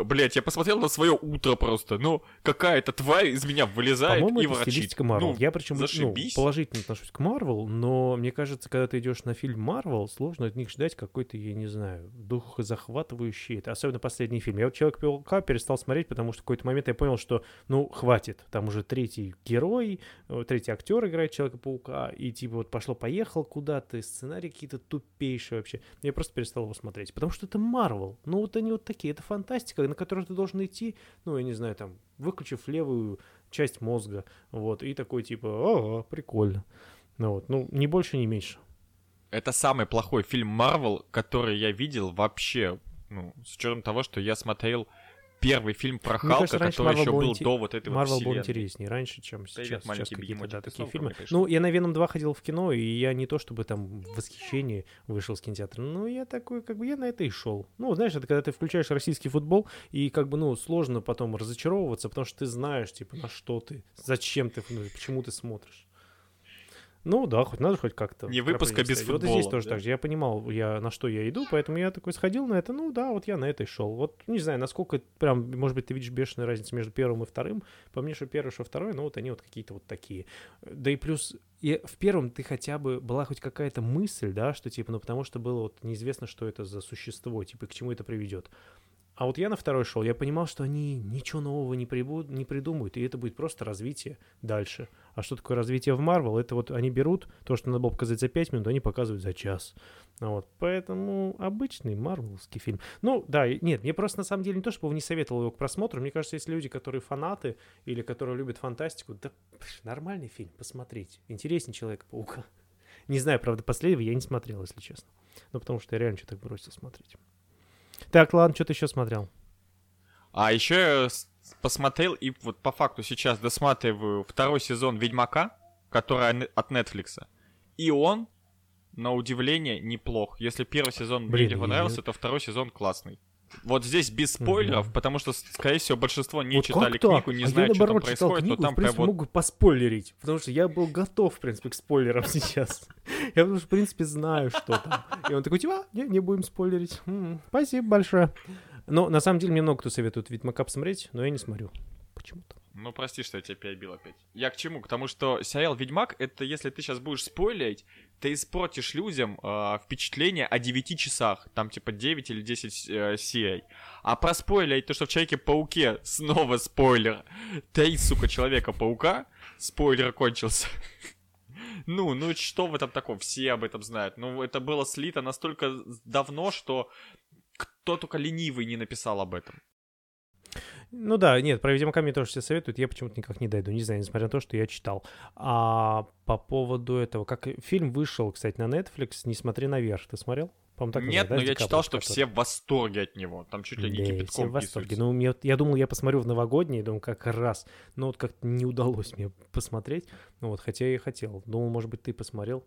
Блять, я посмотрел на свое утро просто. Ну, какая-то тварь из меня вылезает По-моему, и это ворчит. стилистика Марвел. Ну, я причем ну, положительно отношусь к Марвел, но мне кажется, когда ты идешь на фильм Марвел, сложно от них ждать какой-то, я не знаю, дух захватывающий. Это особенно последний фильм. Я вот Человек-паука перестал смотреть, потому что в какой-то момент я понял, что, ну, хватит. Там уже третий герой, э, третий актер играет Человека-паука, и типа вот пошло-поехал куда-то, сценарий какие-то тупейшие вообще. Я просто перестал его смотреть, потому что это Марвел. Ну, вот они вот такие. Это фантастика, на которую ты должен идти, ну, я не знаю, там, выключив левую часть мозга, вот, и такой типа, ага, прикольно. Ну вот, ну, ни больше, ни меньше. Это самый плохой фильм Марвел, который я видел вообще. Ну, с учетом того, что я смотрел первый фильм про Мне Халка, кажется, раньше который Marvel еще был инте- до вот этой вот Марвел был интереснее раньше, чем сейчас. сейчас маленький какие-то, да, такие фильмы. пришел? Ну, я на Веном 2 ходил в кино, и я не то чтобы там в восхищении вышел с кинотеатра, но я такой, как бы, я на это и шел. Ну, знаешь, это когда ты включаешь российский футбол, и как бы, ну, сложно потом разочаровываться, потому что ты знаешь, типа, на что ты, зачем ты, ну, почему ты смотришь. Ну да, хоть надо хоть как-то. Не выпуска без ставить. Вот футбола, здесь тоже да? так же. Я понимал, я, на что я иду, поэтому я такой сходил на это. Ну да, вот я на это и шел. Вот не знаю, насколько прям, может быть, ты видишь бешеную разницу между первым и вторым. По мне, что первый, что второй, ну вот они вот какие-то вот такие. Да и плюс и в первом ты хотя бы была хоть какая-то мысль, да, что типа, ну потому что было вот неизвестно, что это за существо, типа, к чему это приведет. А вот я на второй шел, я понимал, что они ничего нового не, прибу- не придумают, и это будет просто развитие дальше. А что такое развитие в Марвел? Это вот они берут то, что надо было показать за 5 минут, они показывают за час. Ну Вот, поэтому обычный марвелский фильм. Ну, да, нет, мне просто на самом деле не то, чтобы не советовал его к просмотру. Мне кажется, есть люди, которые фанаты или которые любят фантастику, да нормальный фильм, посмотреть. Интереснее Человека-паука. Не знаю, правда, последнего я не смотрел, если честно. Ну, потому что я реально что-то бросил смотреть. Так, ладно, что ты еще смотрел? А еще я посмотрел и вот по факту сейчас досматриваю второй сезон Ведьмака, который от Netflix. И он, на удивление, неплох. Если первый сезон Блин, мне и- понравился, то второй сезон классный. Вот здесь без спойлеров, Мгм. потому что, скорее всего, большинство не Вот читали так? книгу, не а знают, что там происходит, книгу, но там в прям принципе, вот могу поспойлерить, потому что я был готов, в принципе, к спойлерам сейчас. Я, потому что, в принципе, знаю, что там. И он такой, типа, «А, не, не будем спойлерить. Спасибо большое. Но, на самом деле, мне много кто советует Ведьмака посмотреть, но я не смотрю. Почему-то. Ну, прости, что я тебя перебил опять. Я к чему? К тому, что сериал «Ведьмак» — это если ты сейчас будешь спойлерить, ты испортишь людям э, впечатление о 9 часах. Там, типа, 9 или 10 э, серий. А про спойлерить то, что в Человеке-пауке снова спойлер. Три, сука, Человека-паука. Спойлер кончился. Ну, ну что в этом таком? Все об этом знают. Ну, это было слито настолько давно, что кто только ленивый не написал об этом. Ну да, нет, про Ведьмака мне тоже все советуют, я почему-то никак не дойду, не знаю, несмотря на то, что я читал. А по поводу этого, как фильм вышел, кстати, на Netflix, «Не смотри наверх», ты смотрел? Так Нет, да, но я читал, что который- все в восторге от него. Там чуть ли не Да, все кипятком в восторге. писаются. Ну, мне- я думал, я посмотрю в новогодний, думаю, как раз. Но вот как-то не удалось мне посмотреть. Ну вот, хотя я и хотел. Думал, может быть, ты посмотрел,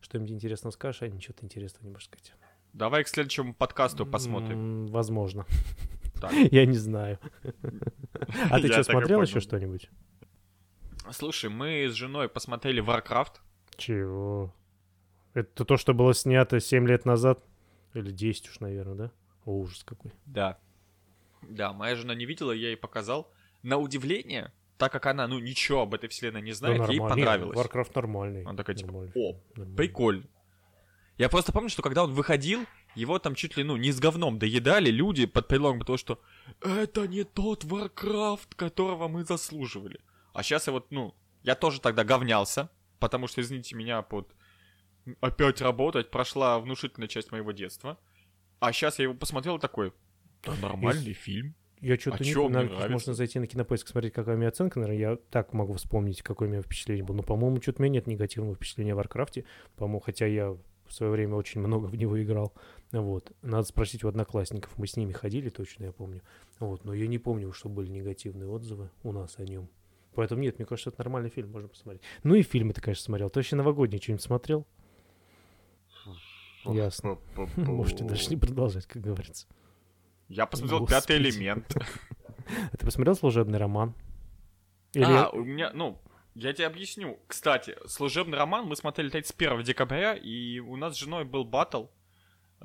что-нибудь интересного скажешь, а ничего интересного не можешь сказать. Давай к следующему подкасту посмотрим. М, Возможно. Так. Я не знаю. А ты что, смотрел еще что-нибудь? Слушай, мы с женой посмотрели Warcraft. Чего? Это то, что было снято 7 лет назад? Или 10 уж, наверное, да? О, ужас какой. Да. Да, моя жена не видела, я ей показал. На удивление, так как она, ну, ничего об этой вселенной не знает, Да ей понравилось. Warcraft нормальный. Она такая, типа, Нормальный. о, Нормальный. прикольно. Я просто помню, что когда он выходил, его там чуть ли, ну, не с говном доедали люди под предлогом того, что это не тот Warcraft, которого мы заслуживали. А сейчас я вот, ну, я тоже тогда говнялся, потому что, извините меня, под опять работать прошла внушительная часть моего детства. А сейчас я его посмотрел такой, да нормальный И- фильм. Я что-то А не чё нравится? Можно зайти на кинопоиск, смотреть, какая у меня оценка. Наверное, я так могу вспомнить, какое у меня впечатление было. Но, по-моему, что-то у меня нет негативного впечатления о Варкрафте. По-моему, хотя я в свое время очень много в него играл. Вот. Надо спросить у одноклассников. Мы с ними ходили, точно я помню. Вот. Но я не помню, что были негативные отзывы у нас о нем. Поэтому нет, мне кажется, это нормальный фильм, можно посмотреть. Ну и фильмы ты, конечно, смотрел. Ты вообще новогодний что-нибудь смотрел? Ясно. Можете даже не продолжать, как говорится. Я посмотрел Господи. пятый элемент. А ты посмотрел «Служебный роман»? Или... А, у меня, ну, я тебе объясню. Кстати, служебный роман мы смотрели 31 декабря, и у нас с женой был батл.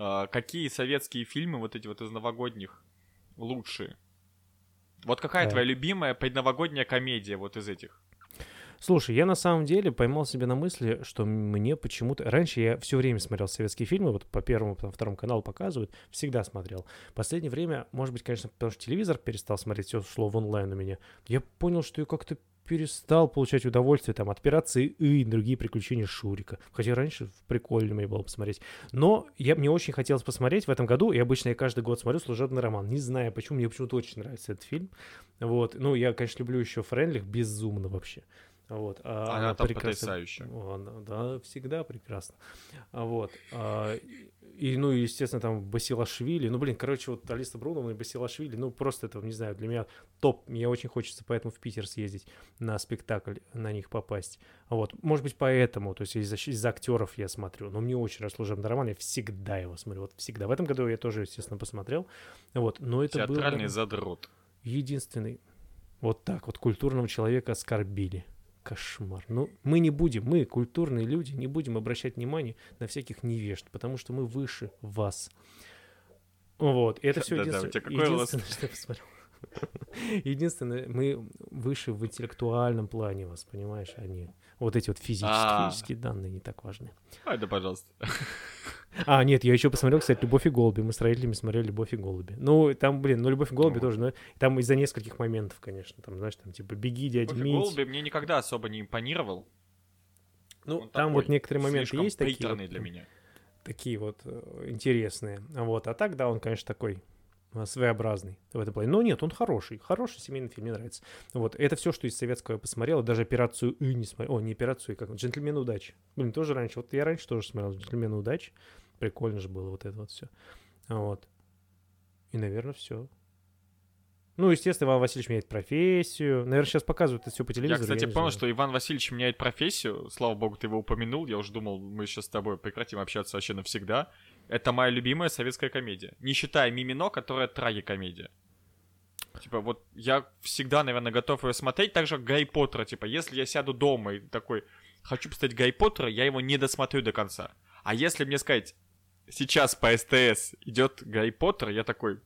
А, какие советские фильмы вот эти вот из новогодних лучшие? Вот какая Так. твоя любимая предновогодняя комедия вот из этих? Слушай, я на самом деле поймал себя на мысли, что мне почему-то... Раньше я все время смотрел советские фильмы, вот по первому, по второму каналу показывают, всегда смотрел. В последнее время, может быть, конечно, потому что телевизор перестал смотреть, все шло в онлайн у меня, я понял, что я как-то перестал получать удовольствие там от операции И другие приключения Шурика. Хотя раньше прикольно мне было посмотреть. Но я, мне очень хотелось посмотреть в этом году, и обычно я каждый год смотрю «Служебный роман». Не знаю почему, мне почему-то очень нравится этот фильм. Вот. Ну, я, конечно, люблю еще Френлих безумно вообще. Вот. а Она там прекрасна. потрясающая. Она- да, всегда прекрасно. А Вот. а, и, ну, и, естественно, там Басилашвили. Ну, блин, короче, вот Алиса Бруновна и Басилашвили, ну, просто это, не знаю, для меня топ. Мне очень хочется поэтому в Питер съездить на спектакль, на них попасть. Вот. Может быть, поэтому, то есть из-за, из актеров я смотрю. Но мне очень нравится служебный роман, я всегда его смотрю. Вот всегда. В этом году я тоже, естественно, посмотрел. Вот. Но это был Театральный задрот. единственный. Вот так вот культурного человека оскорбили. Кошмар. Ну, мы не будем, мы, культурные люди, не будем обращать внимание на всяких невежд, потому что мы выше вас. Вот, и это все у единственное, голос? единственное, что я посмотрел. Единственное, мы выше в интеллектуальном плане вас, понимаешь, они вот эти вот физические, А. физические данные не так важны. Ай, да, пожалуйста. А, нет, я еще посмотрел, кстати, «Любовь и голуби». Мы с родителями смотрели «Любовь и голуби». Ну, там, блин, ну, «Любовь и голуби» Ну. тоже, но там из-за нескольких моментов, конечно. Там, знаешь, там, типа, «Беги, дядя Кофе Мить». Голуби мне никогда особо не импонировал. Ну, Он там вот некоторые моменты есть такие вот, для меня. такие вот э, интересные. Вот, а так, да, он, конечно, такой э, своеобразный в этом плане. Но нет, он хороший, хороший семейный фильм, мне нравится. Вот, это все, что из советского я посмотрел, даже «Операцию И» не смотрел. О, не «Операцию И», как «Джентльмены удачи». Блин, тоже раньше, вот я раньше тоже смотрел «Джентльмены удачи». Прикольно же было вот это вот все. Вот. И, наверное, все. Ну, естественно, Иван Васильевич меняет профессию. Наверное, сейчас показывают это все по Я, телевизору. кстати, не понял, знаю. что Иван Васильевич меняет профессию. Слава богу, ты его упомянул. Я уже думал, мы сейчас с тобой прекратим общаться вообще навсегда. Это моя любимая советская комедия. Не считая Мимино, которая трагикомедия. Типа, вот я всегда, наверное, готов ее смотреть. Так же, как Гарри Поттера. Типа, если я сяду дома и такой, хочу посмотреть Гарри Поттера, я его не досмотрю до конца. А если мне сказать, сейчас по СТС идет Гарри Поттер, я такой,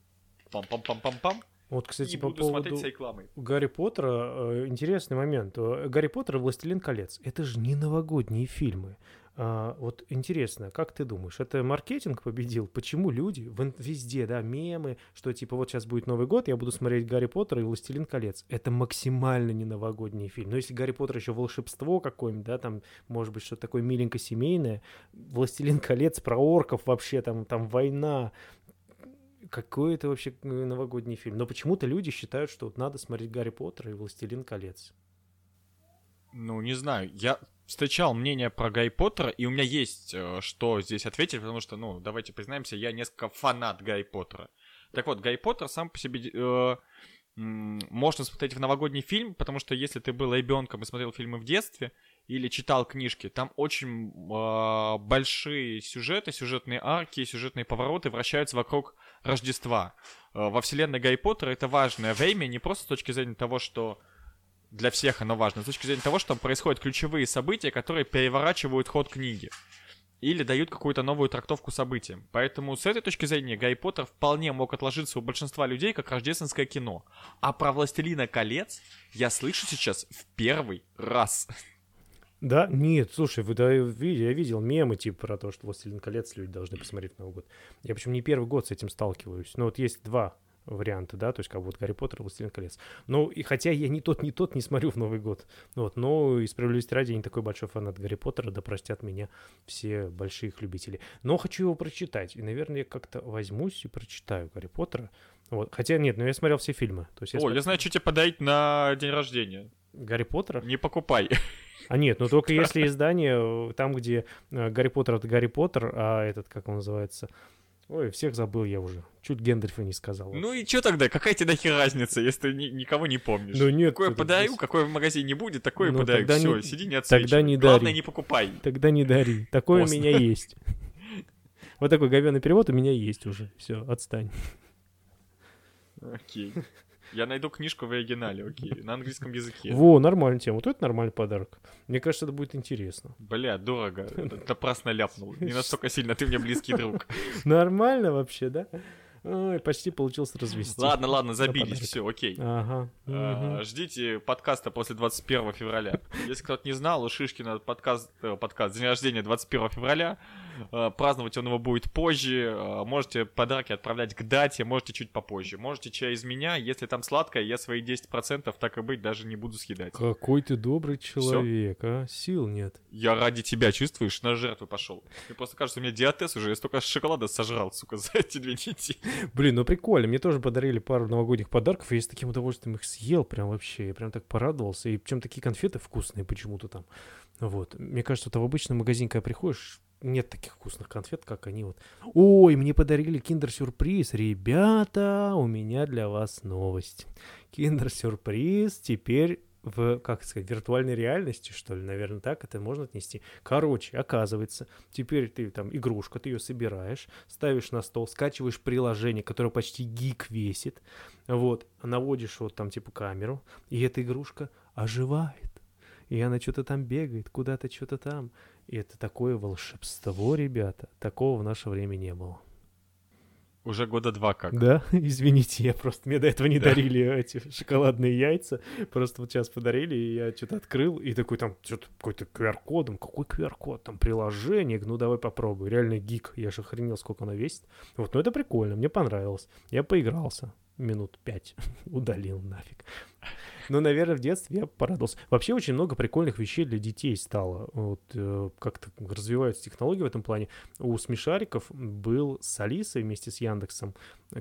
пам-пам-пам-пам-пам, Вот, кстати, и по буду смотреть поводу рекламой. Гарри Поттера э, интересный момент. Э, Гарри Поттер и Властелин колец. Это же не новогодние фильмы. А, вот интересно, как ты думаешь, это маркетинг победил? Почему люди везде, да, мемы, что типа вот сейчас будет Новый год, я буду смотреть Гарри Поттер и Властелин колец. Это максимально не новогодний фильм. Но если Гарри Поттер еще волшебство какое-нибудь, да, там, может быть, что-то такое миленько семейное, Властелин колец про орков вообще, там, там война, какой это вообще э, новогодний фильм? Но почему-то люди считают, что надо смотреть Гарри Поттера и Властелин колец. Ну, не знаю. Я встречал мнение про Гарри Поттера, и у меня есть э, что здесь ответить, потому что, ну, давайте признаемся, я несколько фанат Гарри Поттера. Так вот, Гарри Поттер сам по себе э, можно смотреть в новогодний фильм, потому что если ты был ребенком и смотрел фильмы в детстве или читал книжки, там очень э, большие сюжеты, сюжетные арки, сюжетные повороты вращаются вокруг Рождества. Э, во вселенной Гарри Поттера это важное время не просто с точки зрения того, что для всех оно важно, с точки зрения того, что там происходят ключевые события, которые переворачивают ход книги. Или дают какую-то новую трактовку событиям. Поэтому с этой точки зрения Гарри Поттер вполне мог отложиться у большинства людей как рождественское кино. А про «Властелина колец» я слышу сейчас в первый раз. Да? Нет, слушай, вы, да, я видел мемы типа про то, что «Властелин колец» люди должны посмотреть в Новый год. Я причем не первый год с этим сталкиваюсь. Но вот есть два варианта, да, то есть как вот Гарри Поттер и Властелин колец. Ну, и хотя я ни тот, ни тот не смотрю в Новый год. Вот, но и справедливости ради, я не такой большой фанат Гарри Поттера, да простят меня все большие их любители. Но хочу его прочитать, и, наверное, я как-то возьмусь и прочитаю Гарри Поттера. Вот. Хотя нет, но я смотрел все фильмы. То есть я О, смотрел я знаю, что тебе подарить на день рождения. Гарри Поттера. Не покупай. А нет, ну только если издание, э, там, где э, Гарри Поттер это Гарри Поттер, а этот, как он называется, ой, всех забыл я уже, чуть Гендальфа не сказал. Ну и что тогда? Какая тебе нахер разница, если ты ни- никого не помнишь? Ну нет, Какое это подарю, здесь- какое в магазине не будет, такое Ну, тогда Все, не- сиди не тогда отсвечивай. не Главное, дари. не покупай. Тогда не дари, такое Поздно. у меня есть. Вот такой говёный перевод у меня есть уже, все, отстань. Окей. Я найду книжку в оригинале, окей, на английском языке. Во, нормальная тема, вот это нормальный подарок. Мне кажется, это будет интересно. Бля, дорого. Напрасно ляпнул. Не настолько сильно, ты мне близкий друг. Нормально вообще, да? Ой, почти получилось развести. Ладно, ладно, За забились, все, окей. Ага. А, мгм. Ждите подкаста после 21 февраля. Если кто-то не знал, у Шишкина подкаст, э, подкаст день рождения 21 февраля. Э, Праздновать он его будет позже. Э, Можете подарки отправлять к дате, можете чуть попозже. Можете через меня. Если там сладкое, я свои 10% так и быть даже не буду съедать. Какой ты добрый человек, а? Сил нет. Я ради тебя, чувствуешь, на жертву пошел. Мне просто кажется, у меня диатез уже, я столько шоколада сожрал, сука, за эти две недели. Блин, ну прикольно. Мне тоже подарили пару новогодних подарков, и я с таким удовольствием их съел, прям вообще. Я прям так порадовался. И причем такие конфеты вкусные почему-то там. Вот. Мне кажется, это в обычный магазин, когда приходишь, нет таких вкусных конфет, как они вот. Ой, мне подарили киндер-сюрприз. Ребята, у меня для вас новость. Киндер-сюрприз теперь в, как сказать, виртуальной реальности, что ли, наверное, так это можно отнести. Короче, оказывается, теперь ты там игрушка, ты ее собираешь, ставишь на стол, скачиваешь приложение, которое почти гик весит, вот, наводишь вот там типа камеру, и эта игрушка оживает. И она что-то там бегает, куда-то что-то там. И это такое волшебство, ребята. Такого в наше время не было. Уже года два как. Да, извините, я просто мне до этого не Да. дарили эти шоколадные яйца. Просто вот сейчас подарили, и я что-то открыл, и такой там что-то какой-то QR-кодом. Какой QR-код? Там приложение. Ну давай попробуй. Реально гик. Я же охренел, сколько она весит. Вот, ну это прикольно, мне понравилось. Я поигрался минут пять. Удалил нафиг. Ну, наверное, в детстве я порадовался. Вообще очень много прикольных вещей для детей стало. Вот э, как-то развиваются технологии в этом плане. У смешариков был с Алисой вместе с Яндексом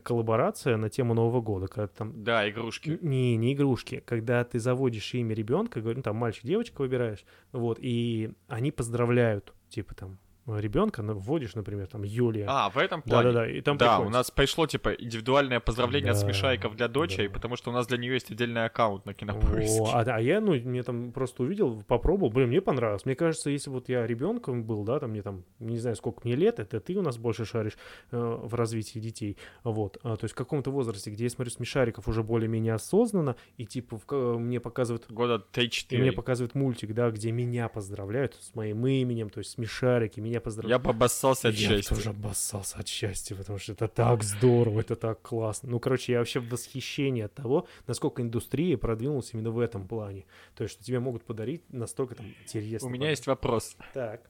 коллаборация на тему Нового года, когда там Да, игрушки. не, не игрушки. Когда ты заводишь имя ребенка, говорю, ну, там мальчик, девочка выбираешь, вот, и они поздравляют, типа там ребенка, вводишь, например, там Юлия. А, в этом плане. Да-да-да, и там Да, прикольно. у нас пришло, типа, индивидуальное поздравление от Да, смешайков для дочери, да. потому что у нас для нее есть отдельный аккаунт на кинопоиске. О, а, а я, ну, мне там просто увидел, попробовал, блин, мне понравилось. Мне кажется, если вот я ребенком был, да, там мне там, не знаю, сколько мне лет, это ты у нас больше шаришь э, в развитии детей, вот, А, то есть в каком-то возрасте, где я смотрю смешариков уже более-менее осознанно, и типа в мне показывают Года и 3-4. мне показывают мультик, да, где меня поздравляют с моим именем, то есть смешарики, меня Я поздравляют. бы обоссался от Я счастья. тоже обоссался от счастья, потому что это так здорово, это так классно. Ну, короче, я вообще в восхищении от того, насколько индустрия продвинулась именно в этом плане. То есть, что тебе могут подарить настолько там интересно. У меня есть вопрос. Так.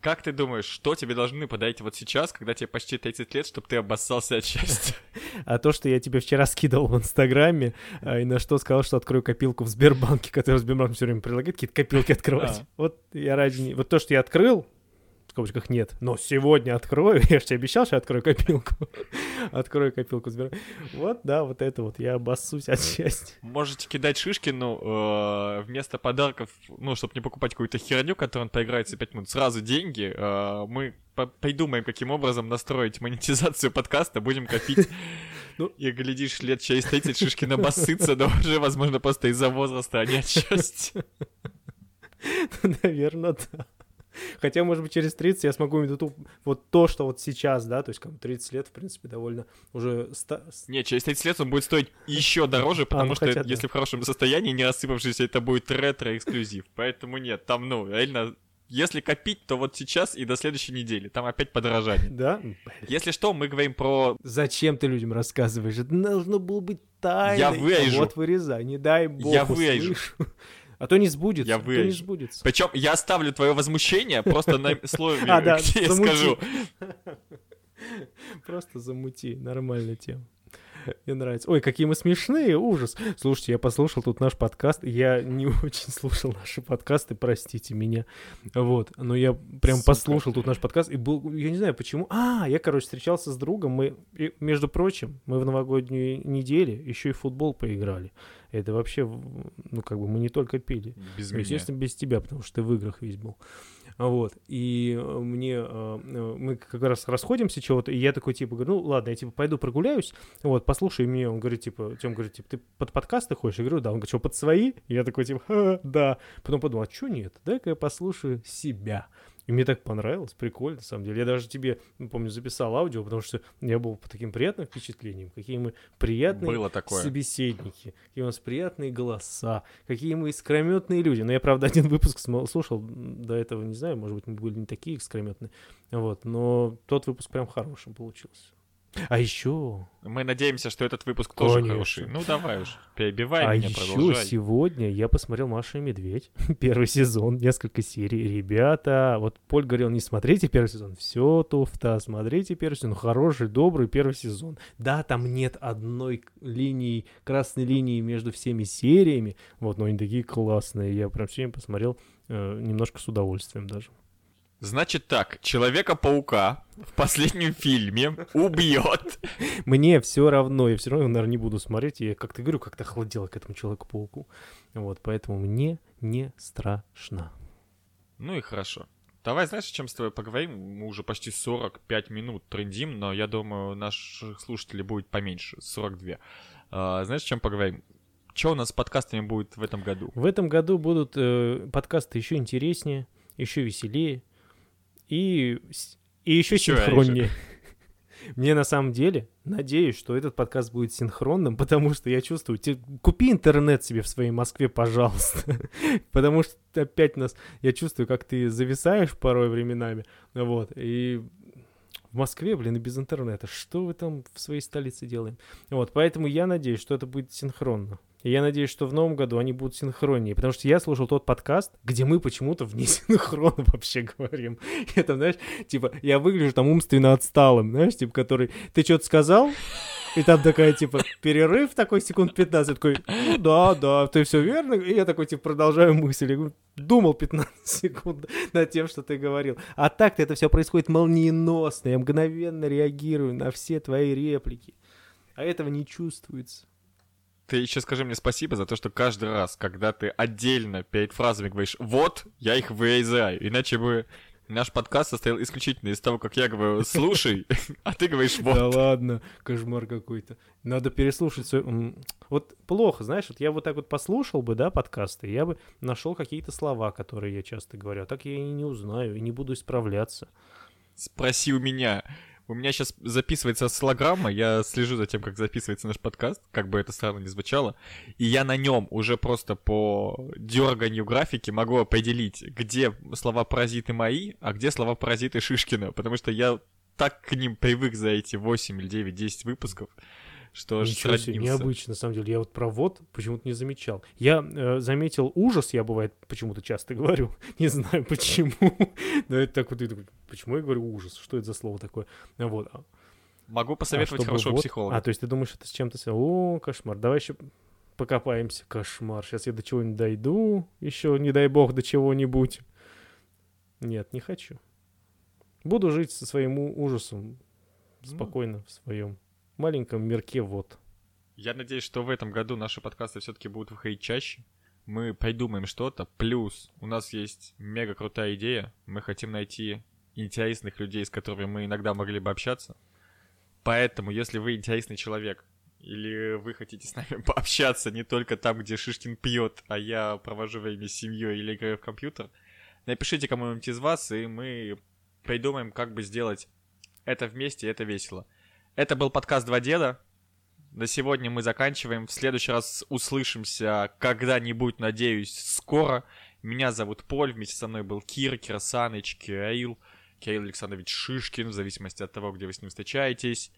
Как ты думаешь, что тебе должны подарить вот сейчас, когда тебе почти 30 лет, чтобы ты обоссался от счастья? А то, что я тебе вчера скидывал в Инстаграме, а, и на что сказал, что открою копилку в Сбербанке, который Сбербанк все время предлагает какие-то копилки открывать. А. Вот я ради... не- Вот то, что я открыл, скобочках нет, но сегодня открою, я же тебе обещал, что я открою копилку. Открою копилку Сбербанка. Вот, да, вот это вот, я обоссусь от счастья. Можете кидать Шишкину э, вместо подарков, ну, чтобы не покупать какую-то херню, которую он поиграет за 5 минут, сразу деньги. э, мы по- придумаем, каким образом настроить монетизацию подкаста, будем копить. Ну. И, глядишь, лет через 30 Шишкин обоссытся, но уже, возможно, просто из-за возраста, а не от счастья. Наверное, да. Хотя, может быть, через 30 я смогу иметь вот то, что вот сейчас, да, то есть как бы 30 лет, в принципе, довольно уже... ста- Не, через 30 лет он будет стоить еще дороже, потому ну что хотя да. если в хорошем состоянии, не рассыпавшийся, это будет ретро-эксклюзив. Поэтому нет, там, ну, реально, если копить, то вот сейчас и до следующей недели. Там опять подорожание. Да? Если что, мы говорим про... Зачем ты людям рассказываешь? Это должно было быть тайной. Я вырежу. Вот вырезай, не дай бог Я вырежу. услышу. А то не сбудется. Я а то не вырежу. сбудется. Причем я оставлю твое возмущение просто на слове, А, где я скажу. Просто замути, нормальная тема. Мне нравится. Ой, какие мы смешные, ужас. Слушайте, я послушал тут наш подкаст. Я не очень слушал наши подкасты, простите меня. Вот, но я прям Сука. послушал тут наш подкаст и был, я не знаю почему. А, я, короче, встречался с другом. Мы, и, между прочим, мы в новогоднюю неделю еще и в футбол поиграли. Это вообще, ну, как бы мы не только пили. Без Ну. Естественно, без тебя, потому что ты в играх весь был. Вот. И э, мне... э, э, Мы как раз расходимся чего-то, и я такой, типа, говорю, ну, ладно, я, типа, пойду прогуляюсь, вот, послушай меня. Он говорит, типа, Тем говорит, типа, ты под подкасты ходишь? Я говорю, да. Он говорит, что, под свои? Я такой, типа, «Ха, да. Потом подумал, а что нет? Дай-ка я послушаю себя. И мне так понравилось, прикольно, на самом деле. Я даже тебе, ну, помню, записал аудио, потому что я был под таким приятным впечатлением, какие мы приятные Было такое. собеседники, какие у нас приятные голоса, какие мы искрометные люди. Но я, правда, один выпуск слушал, до этого не знаю, может быть, мы были не такие искрометные. Вот, но тот выпуск прям хорошим получился. А еще, Мы надеемся, что этот выпуск тоже Конечно. хороший. Ну давай уж, перебивай а меня, еще продолжай. сегодня я посмотрел Маша и Медведь, первый сезон, несколько серий. Ребята, вот Поль говорил, не смотрите первый сезон, все туфта, смотрите первый сезон, хороший, добрый первый сезон. Да, там нет одной линии, красной линии между всеми сериями, вот, но они такие классные, я прям сегодня посмотрел э, немножко с удовольствием даже. Значит так, Человека-паука в последнем фильме убьет. Мне все равно, я все равно, наверное, не буду смотреть, я как-то говорю, как-то охладел к этому Человеку-пауку, вот, поэтому мне не страшно. Ну и хорошо. Давай, знаешь, о чем с тобой поговорим? Мы уже почти 45 минут трендим, но я думаю, наших слушателей будет поменьше, 42. А, знаешь, о чем поговорим? Что у нас с подкастами будет в этом году? В этом году будут э, подкасты еще интереснее, еще веселее и, и еще Ещё синхроннее. Мне на самом деле надеюсь, что этот подкаст будет синхронным, потому что я чувствую, те- купи интернет себе в своей Москве, пожалуйста, потому что опять нас, я чувствую, как ты зависаешь порой временами, вот, и в Москве, блин, и без интернета, что вы там в своей столице делаем? Вот, поэтому я надеюсь, что это будет синхронно. И я надеюсь, что в новом году они будут синхроннее, потому что я слушал тот подкаст, где мы почему-то вне синхрона вообще говорим. Я там, знаешь, типа, я выгляжу там умственно отсталым, знаешь, типа, который, ты что-то сказал, и там такая, типа, перерыв такой секунд 15, такой, ну да, да, ты все верно, и я такой, типа, продолжаю мысль, я думал 15 секунд над тем, что ты говорил. А так-то это все происходит молниеносно, я мгновенно реагирую на все твои реплики. А этого не чувствуется. Ты еще скажи мне спасибо за то, что каждый раз, когда ты отдельно перед фразами говоришь «вот», я их вырезаю. Иначе бы наш подкаст состоял исключительно из того, как я говорю «слушай», а ты говоришь «вот». Да ладно, кошмар какой-то. Надо переслушать Вот плохо, знаешь, вот я вот так вот послушал бы, да, подкасты, я бы нашел какие-то слова, которые я часто говорю, а так я и не узнаю, и не буду исправляться. Спроси у меня. У меня сейчас записывается слограмма, я слежу за тем, как записывается наш подкаст, как бы это странно ни звучало, и я на нем уже просто по дерганию графики могу определить, где слова паразиты мои, а где слова паразиты Шишкина, потому что я так к ним привык за эти 8 или 9, 10 выпусков, что Ничего себе, необычно, на самом деле. Я вот про вот почему-то не замечал. Я э, заметил ужас, я бывает почему-то часто говорю. Не знаю почему. Но это так вот, почему я говорю ужас? Что это за слово такое? Вот. А- Могу а посоветовать чтобы хорошего вот- психолога. А, то есть ты думаешь, это с чем-то? О, кошмар. Давай еще покопаемся. Кошмар. Сейчас я до чего-нибудь дойду. Еще, не дай бог, до чего-нибудь. Нет, не хочу. Буду жить со своим ужасом Ну. спокойно в своем маленьком мирке вот. Я надеюсь, что в этом году наши подкасты все-таки будут выходить чаще. Мы придумаем что-то. Плюс у нас есть мега крутая идея. Мы хотим найти интересных людей, с которыми мы иногда могли бы общаться. Поэтому, если вы интересный человек, или вы хотите с нами пообщаться не только там, где Шишкин пьет, а я провожу время с семьей или играю в компьютер, напишите кому-нибудь из вас, и мы придумаем, как бы сделать это вместе, и это весело. Это был подкаст «Два деда». На сегодня мы заканчиваем. В следующий раз услышимся когда-нибудь, надеюсь, скоро. Меня зовут Поль, вместе со мной был Кир, Кирсаныч, Кираил, Кирилл Александрович Шишкин, в зависимости от того, где вы с ним встречаетесь.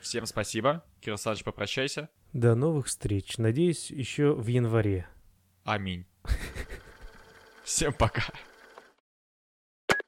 Всем спасибо. Кирсаныч, попрощайся. До новых встреч. Надеюсь, еще в январе. Аминь. Всем пока.